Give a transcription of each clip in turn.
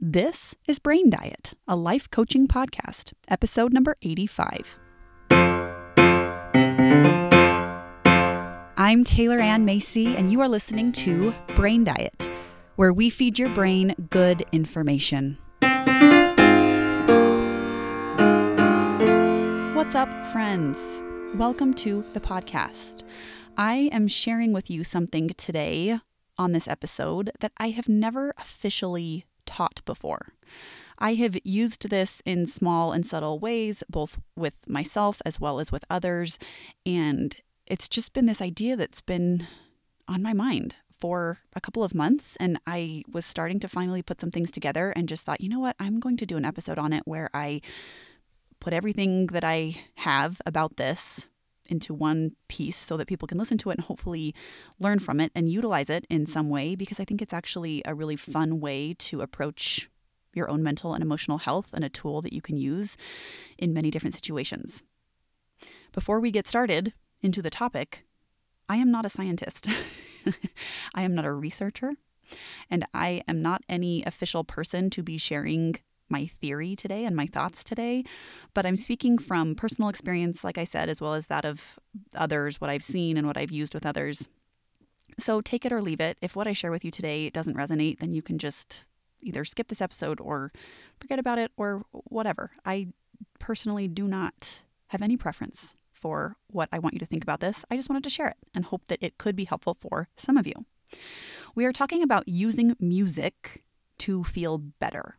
This is Brain Diet, a life coaching podcast, episode number 85. I'm Taylor Ann Macy, and you are listening to Brain Diet, where we feed your brain good information. What's up, friends? Welcome to the podcast. I am sharing with you something today on this episode that I have never officially taught before. I have used this in small and subtle ways, both with myself as well as with others. And it's just been this idea that's been on my mind for a couple of months. And I was starting to finally put some things together and just thought, you know what? I'm going to do an episode on it where I put everything that I have about this into one piece so that people can listen to it and hopefully learn from it and utilize it in some way because I think it's actually a really fun way to approach your own mental and emotional health and a tool that you can use in many different situations. Before we get started into the topic, I am not a scientist. I am not a researcher, and I am not any official person to be sharing my theory today and my thoughts today, but I'm speaking from personal experience, like I said, as well as that of others, what I've seen and what I've used with others. So take it or leave it. If what I share with you today doesn't resonate, then you can just either skip this episode or forget about it or whatever. I personally do not have any preference for what I want you to think about this. I just wanted to share it and hope that it could be helpful for some of you. We are talking about using music to feel better.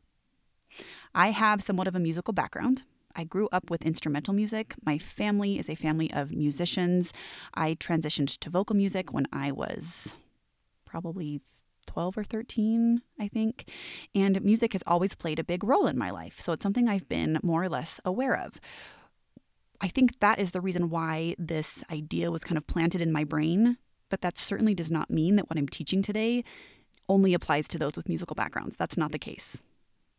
I have somewhat of a musical background. I grew up with instrumental music. My family is a family of musicians. I transitioned to vocal music when I was probably 12 or 13, I think. And music has always played a big role in my life. So it's something I've been more or less aware of. I think that is the reason why this idea was kind of planted in my brain. But that certainly does not mean that what I'm teaching today only applies to those with musical backgrounds. That's not the case.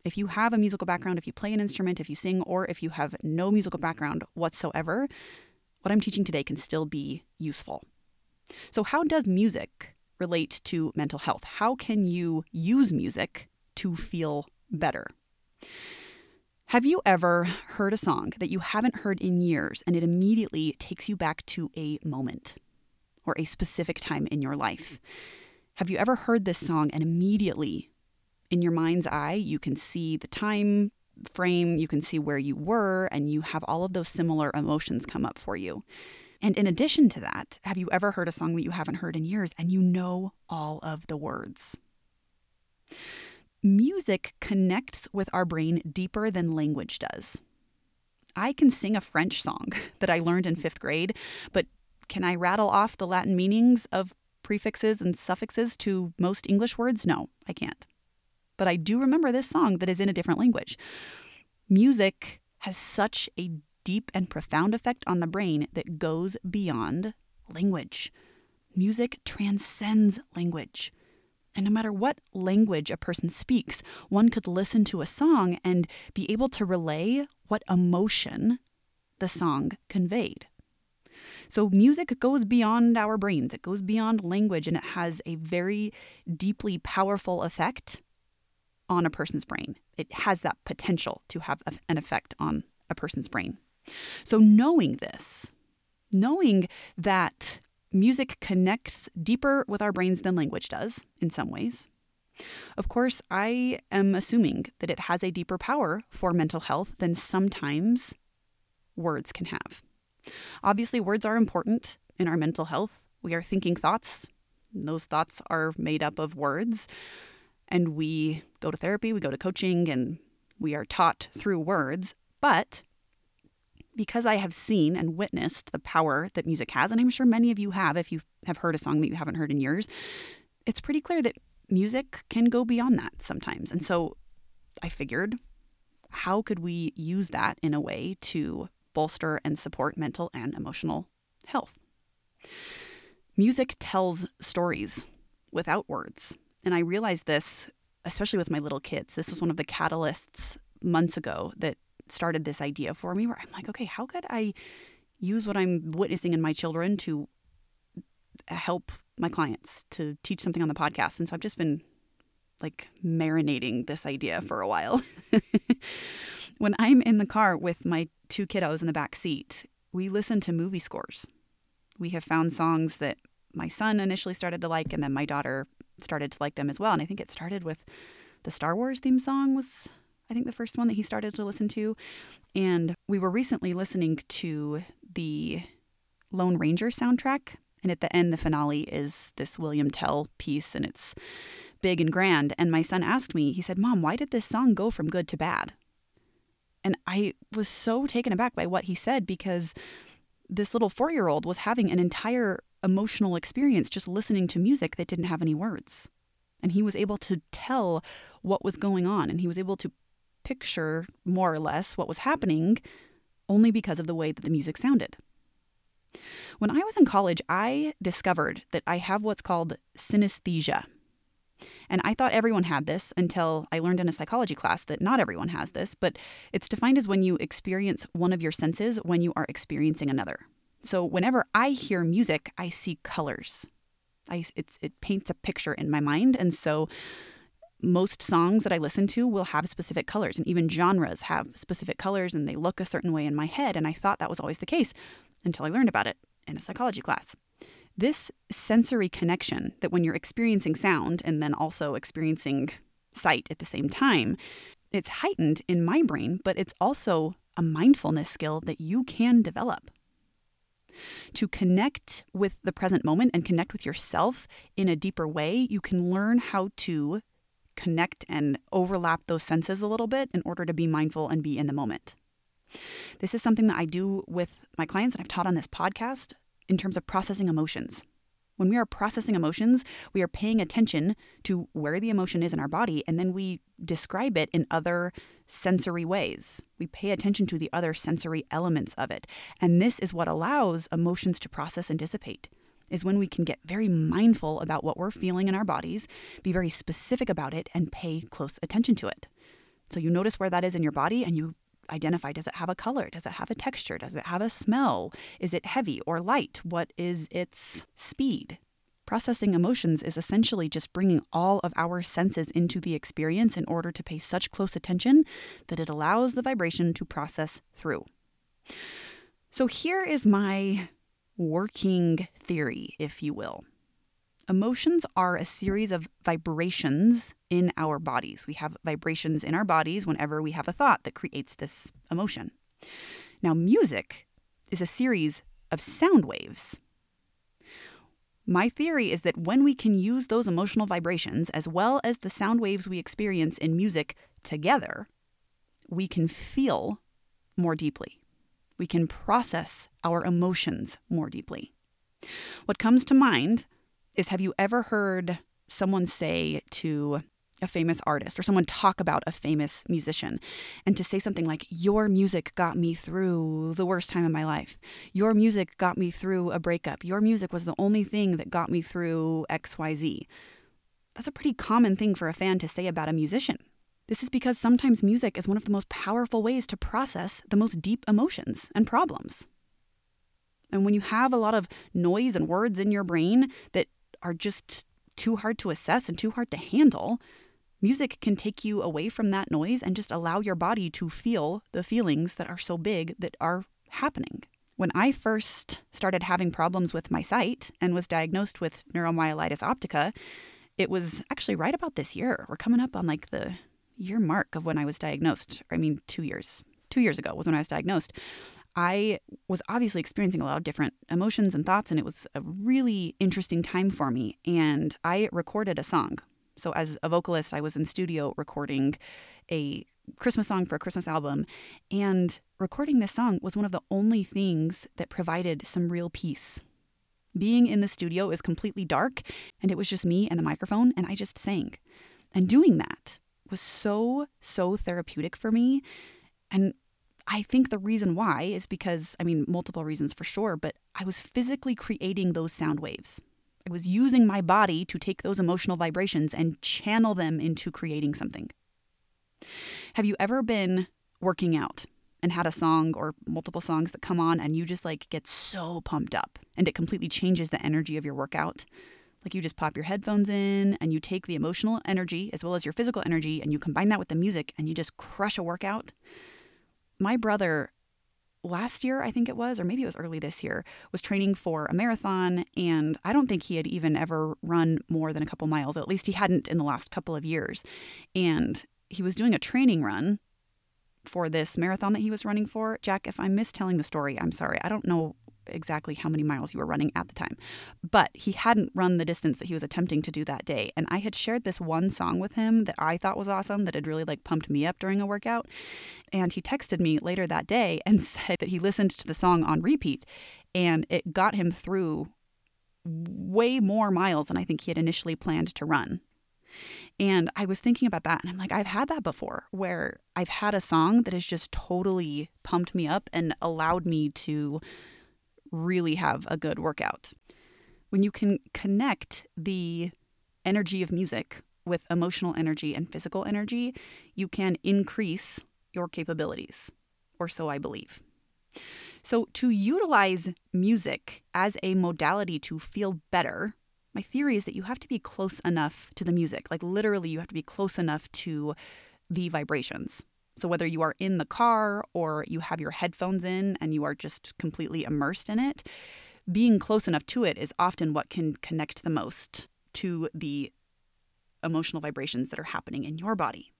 If you have a musical background, if you play an instrument, if you sing, or if you have no musical background whatsoever, what I'm teaching today can still be useful. So, how does music relate to mental health? How can you use music to feel better? Have you ever heard a song that you haven't heard in years and it immediately takes you back to a moment or a specific time in your life? Have you ever heard this song and immediately in your mind's eye, you can see the time frame, you can see where you were, and you have all of those similar emotions come up for you. And in addition to that, have you ever heard a song that you haven't heard in years and you know all of the words? Music connects with our brain deeper than language does. I can sing a French song that I learned in fifth grade, but can I rattle off the Latin meanings of prefixes and suffixes to most English words? No, I can't but I do remember this song that is in a different language. Music has such a deep and profound effect on the brain that goes beyond language. Music transcends language. And no matter what language a person speaks, one could listen to a song and be able to relay what emotion the song conveyed. So, music goes beyond our brains, it goes beyond language, and it has a very deeply powerful effect on a person's brain. It has that potential to have an effect on a person's brain. So, knowing this, knowing that music connects deeper with our brains than language does in some ways, of course, I am assuming that it has a deeper power for mental health than sometimes words can have. Obviously, words are important in our mental health. We are thinking thoughts, those thoughts are made up of words and we go to therapy, we go to coaching, and we are taught through words. But because I have seen and witnessed the power that music has, and I'm sure many of you have if you have heard a song that you haven't heard in years, it's pretty clear that music can go beyond that sometimes. And so I figured, how could we use that in a way to bolster and support mental and emotional health? Music tells stories without words. And I realized this, especially with my little kids. This was one of the catalysts months ago that started this idea for me where I'm like, okay, how could I use what I'm witnessing in my children to help my clients, to teach something on the podcast? And so I've just been like marinating this idea for a while. when I'm in the car with my two kiddos in the back seat, we listen to movie scores. We have found songs that my son initially started to like, and then my daughter started to like them as well. And I think it started with the Star Wars theme song was I think the first one that he started to listen to. And we were recently listening to the Lone Ranger soundtrack. And at the end, the finale is this William Tell piece, and it's big and grand. And my son asked me, he said, Mom, why did this song go from good to bad? And I was so taken aback by what he said because this little four year old was having an entire emotional experience just listening to music that didn't have any words. And he was able to tell what was going on and he was able to picture more or less what was happening only because of the way that the music sounded. When I was in college, I discovered that I have what's called synesthesia. And I thought everyone had this until I learned in a psychology class that not everyone has this, but it's defined as when you experience one of your senses when you are experiencing another. So whenever I hear music, I see colors. I, it paints a picture in my mind. And so most songs that I listen to will have specific colors, and even genres have specific colors and they look a certain way in my head. And I thought that was always the case until I learned about it in a psychology class. This sensory connection that when you're experiencing sound and then also experiencing sight at the same time, it's heightened in my brain, but it's also a mindfulness skill that you can develop. To connect with the present moment and connect with yourself in a deeper way, you can learn how to connect and overlap those senses a little bit in order to be mindful and be in the moment. This is something that I do with my clients and I've taught on this podcast in terms of processing emotions. When we are processing emotions, we are paying attention to where the emotion is in our body and then we describe it in other sensory ways. We pay attention to the other sensory elements of it. And this is what allows emotions to process and dissipate is when we can get very mindful about what we're feeling in our bodies, be very specific about it, and pay close attention to it. So you notice where that is in your body and you identify does it have a color? Does it have a texture? Does it have a smell? Is it heavy or light? What is its speed? Processing emotions is essentially just bringing all of our senses into the experience in order to pay such close attention that it allows the vibration to process through. So, here is my working theory, if you will. Emotions are a series of vibrations in our bodies. We have vibrations in our bodies whenever we have a thought that creates this emotion. Now, music is a series of sound waves. My theory is that when we can use those emotional vibrations as well as the sound waves we experience in music together, we can feel more deeply we can process our emotions more deeply. What comes to mind is have you ever heard someone say to a famous artist or someone talk about a famous musician and to say something like, Your music got me through the worst time of my life. Your music got me through a breakup. Your music was the only thing that got me through XYZ. That's a pretty common thing for a fan to say about a musician. This is because sometimes music is one of the most powerful ways to process the most deep emotions and problems. And when you have a lot of noise and words in your brain that are just too hard to assess and too hard to handle, music can take you away from that noise and just allow your body to feel the feelings that are so big that are happening. When I first started having problems with my sight and was diagnosed with neuromyelitis optica, it was actually right about this year. We're coming up on like the year mark of when I was diagnosed. I mean, two years. Two years ago was when I was diagnosed. I was obviously experiencing a lot of different emotions and thoughts, and it was a really interesting time for me. And I recorded a song. So, as a vocalist, I was in studio recording a Christmas song for a Christmas album. And recording this song was one of the only things that provided some real peace. Being in the studio is completely dark, and it was just me and the microphone, and I just sang. And doing that was so, so therapeutic for me. And I think the reason why is because, I mean, multiple reasons for sure, but I was physically creating those sound waves. I was using my body to take those emotional vibrations and channel them into creating something. Have you ever been working out and had a song or multiple songs that come on and you just like get so pumped up and it completely changes the energy of your workout? Like you just pop your headphones in and you take the emotional energy as well as your physical energy and you combine that with the music and you just crush a workout. My brother last year, I think it was, or maybe it was early this year, was training for a marathon. And I don't think he had even ever run more than a couple miles. At least he hadn't in the last couple of years. And he was doing a training run for this marathon that he was running for. Jack, if I'm mistelling the story, I'm sorry. I don't know exactly how many miles you were running at the time. But he hadn't run the distance that he was attempting to do that day. And I had shared this one song with him that I thought was awesome, that had really like pumped me up during a workout. And he texted me later that day and said that he listened to the song on repeat and it got him through way more miles than I think he had initially planned to run. And I was thinking about that and I'm like, I've had that before where I've had a song that has just totally pumped me up and allowed me to really have a good workout. When you can connect the energy of music with emotional energy and physical energy, you can increase your capabilities, or so I believe. So, to utilize music as a modality to feel better, my theory is that you have to be close enough to the music. Like, literally, you have to be close enough to the vibrations. So, whether you are in the car or you have your headphones in and you are just completely immersed in it, being close enough to it is often what can connect the most to the emotional vibrations that are happening in your body.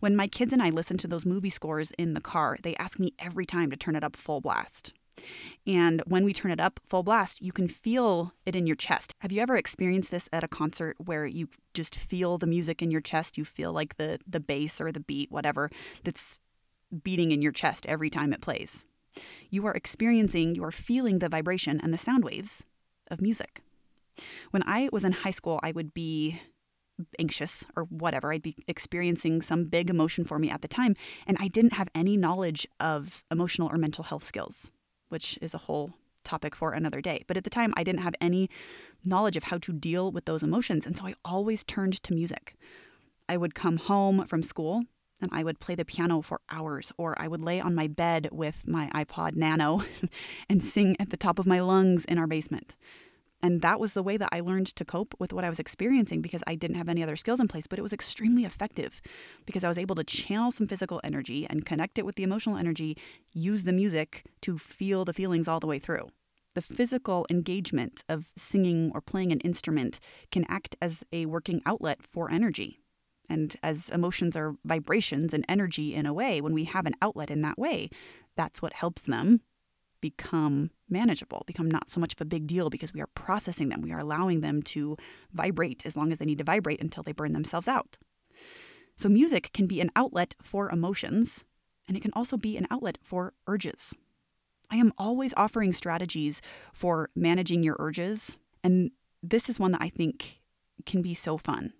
When my kids and I listen to those movie scores in the car, they ask me every time to turn it up full blast. And when we turn it up full blast, you can feel it in your chest. Have you ever experienced this at a concert where you just feel the music in your chest? You feel like the the bass or the beat, whatever, that's beating in your chest every time it plays. You are experiencing, you are feeling the vibration and the sound waves of music. When I was in high school, I would be anxious or whatever. I'd be experiencing some big emotion for me at the time, and I didn't have any knowledge of emotional or mental health skills which is a whole topic for another day. But at the time, I didn't have any knowledge of how to deal with those emotions. And so I always turned to music. I would come home from school and I would play the piano for hours, or I would lay on my bed with my iPod Nano and sing at the top of my lungs in our basement. And that was the way that I learned to cope with what I was experiencing because I didn't have any other skills in place. But it was extremely effective because I was able to channel some physical energy and connect it with the emotional energy, use the music to feel the feelings all the way through. The physical engagement of singing or playing an instrument can act as a working outlet for energy. And as emotions are vibrations and energy in a way, when we have an outlet in that way, that's what helps them become manageable, become not so much of a big deal because we are processing them. We are allowing them to vibrate as long as they need to vibrate until they burn themselves out. So, music can be an outlet for emotions, and it can also be an outlet for urges. I am always offering strategies for managing your urges, and this is one that I think can be so fun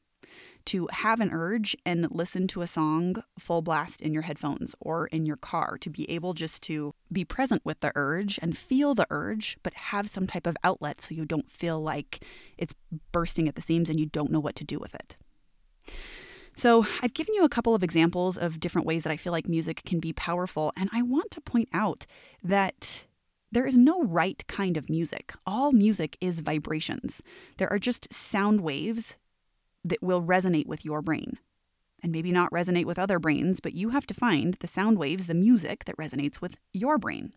to have an urge and listen to a song full blast in your headphones or in your car, to be able just to be present with the urge and feel the urge, but have some type of outlet so you don't feel like it's bursting at the seams and you don't know what to do with it. So, I've given you a couple of examples of different ways that I feel like music can be powerful, and I want to point out that there is no right kind of music. All music is vibrations. There are just sound waves that will resonate with your brain. And maybe not resonate with other brains, but you have to find the sound waves, the music that resonates with your brain.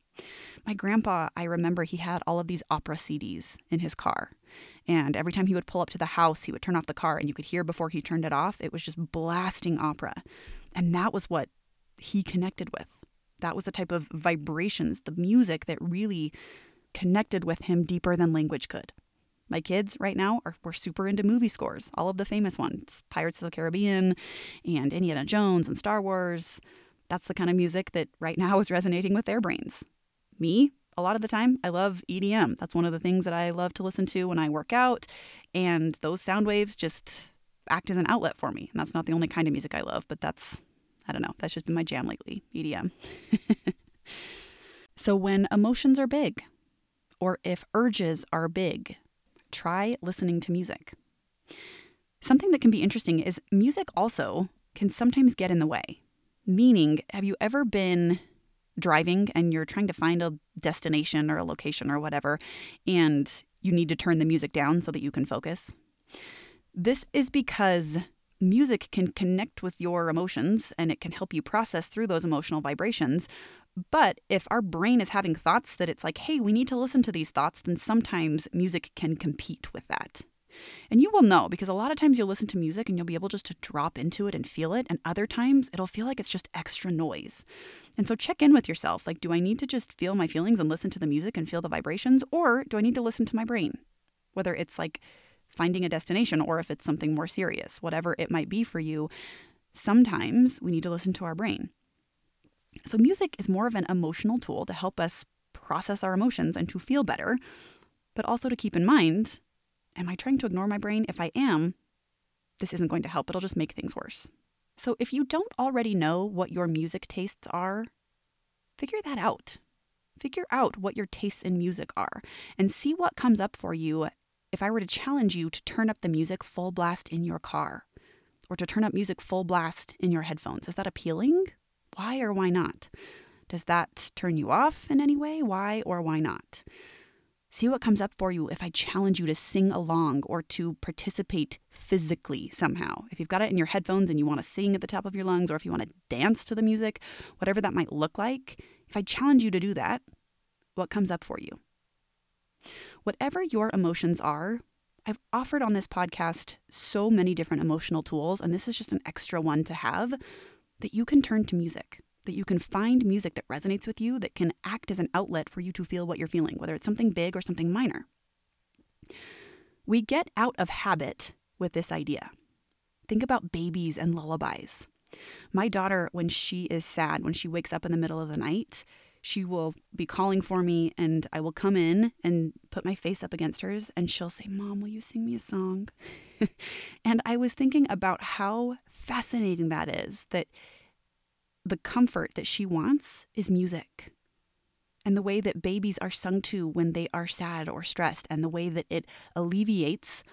My grandpa, I remember he had all of these opera CDs in his car. And every time he would pull up to the house, he would turn off the car and you could hear before he turned it off, it was just blasting opera. And that was what he connected with. That was the type of vibrations, the music that really connected with him deeper than language could. My kids right now are we're super into movie scores, all of the famous ones, Pirates of the Caribbean and Indiana Jones and Star Wars. That's the kind of music that right now is resonating with their brains. Me, a lot of the time, I love EDM. That's one of the things that I love to listen to when I work out, and those sound waves just act as an outlet for me. And that's not the only kind of music I love, but that's I don't know, that's just been my jam lately, EDM. so when emotions are big, or if urges are big, try listening to music. Something that can be interesting is music also can sometimes get in the way. Meaning, have you ever been driving and you're trying to find a destination or a location or whatever, and you need to turn the music down so that you can focus. This is because music can connect with your emotions and it can help you process through those emotional vibrations. But if our brain is having thoughts that it's like, hey, we need to listen to these thoughts, then sometimes music can compete with that. And you will know because a lot of times you'll listen to music and you'll be able just to drop into it and feel it. And other times it'll feel like it's just extra noise. And so check in with yourself. Like, do I need to just feel my feelings and listen to the music and feel the vibrations? Or do I need to listen to my brain? Whether it's like finding a destination or if it's something more serious, whatever it might be for you, sometimes we need to listen to our brain. So, music is more of an emotional tool to help us process our emotions and to feel better, but also to keep in mind am I trying to ignore my brain? If I am, this isn't going to help. It'll just make things worse. So, if you don't already know what your music tastes are, figure that out. Figure out what your tastes in music are and see what comes up for you if I were to challenge you to turn up the music full blast in your car or to turn up music full blast in your headphones. Is that appealing? Why or why not? Does that turn you off in any way? Why or why not? See what comes up for you if I challenge you to sing along or to participate physically somehow. If you've got it in your headphones and you want to sing at the top of your lungs, or if you want to dance to the music, whatever that might look like, if I challenge you to do that, what comes up for you? Whatever your emotions are, I've offered on this podcast so many different emotional tools, and this is just an extra one to have that you can turn to music, that you can find music that resonates with you, that can act as an outlet for you to feel what you're feeling, whether it's something big or something minor. We get out of habit with this idea. Think about babies and lullabies. My daughter, when she is sad, when she wakes up in the middle of the night, she will be calling for me and I will come in and put my face up against hers and she'll say, Mom, will you sing me a song? and I was thinking about how fascinating that is that the comfort that she wants is music. And the way that babies are sung to when they are sad or stressed, and the way that it alleviates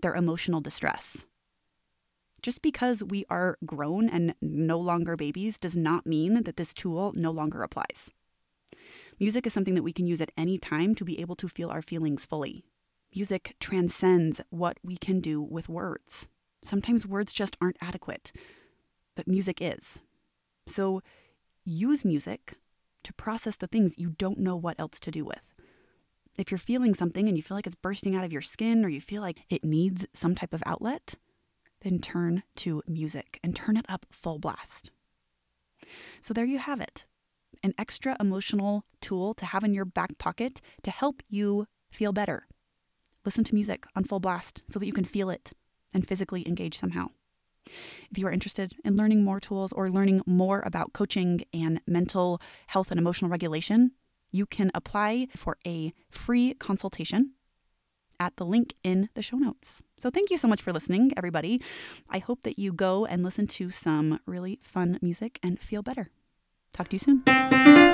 their emotional distress. Just because we are grown and no longer babies does not mean that this tool no longer applies. Music is something that we can use at any time to be able to feel our feelings fully. Music transcends what we can do with words. Sometimes words just aren't adequate, but music is. So use music to process the things you don't know what else to do with. If you're feeling something and you feel like it's bursting out of your skin or you feel like it needs some type of outlet, then turn to music and turn it up full blast. So there you have it an extra emotional tool to have in your back pocket to help you feel better. Listen to music on full blast so that you can feel it and physically engage somehow. If you are interested in learning more tools or learning more about coaching and mental health and emotional regulation, you can apply for a free consultation at the link in the show notes. So, thank you so much for listening, everybody. I hope that you go and listen to some really fun music and feel better. Talk to you soon.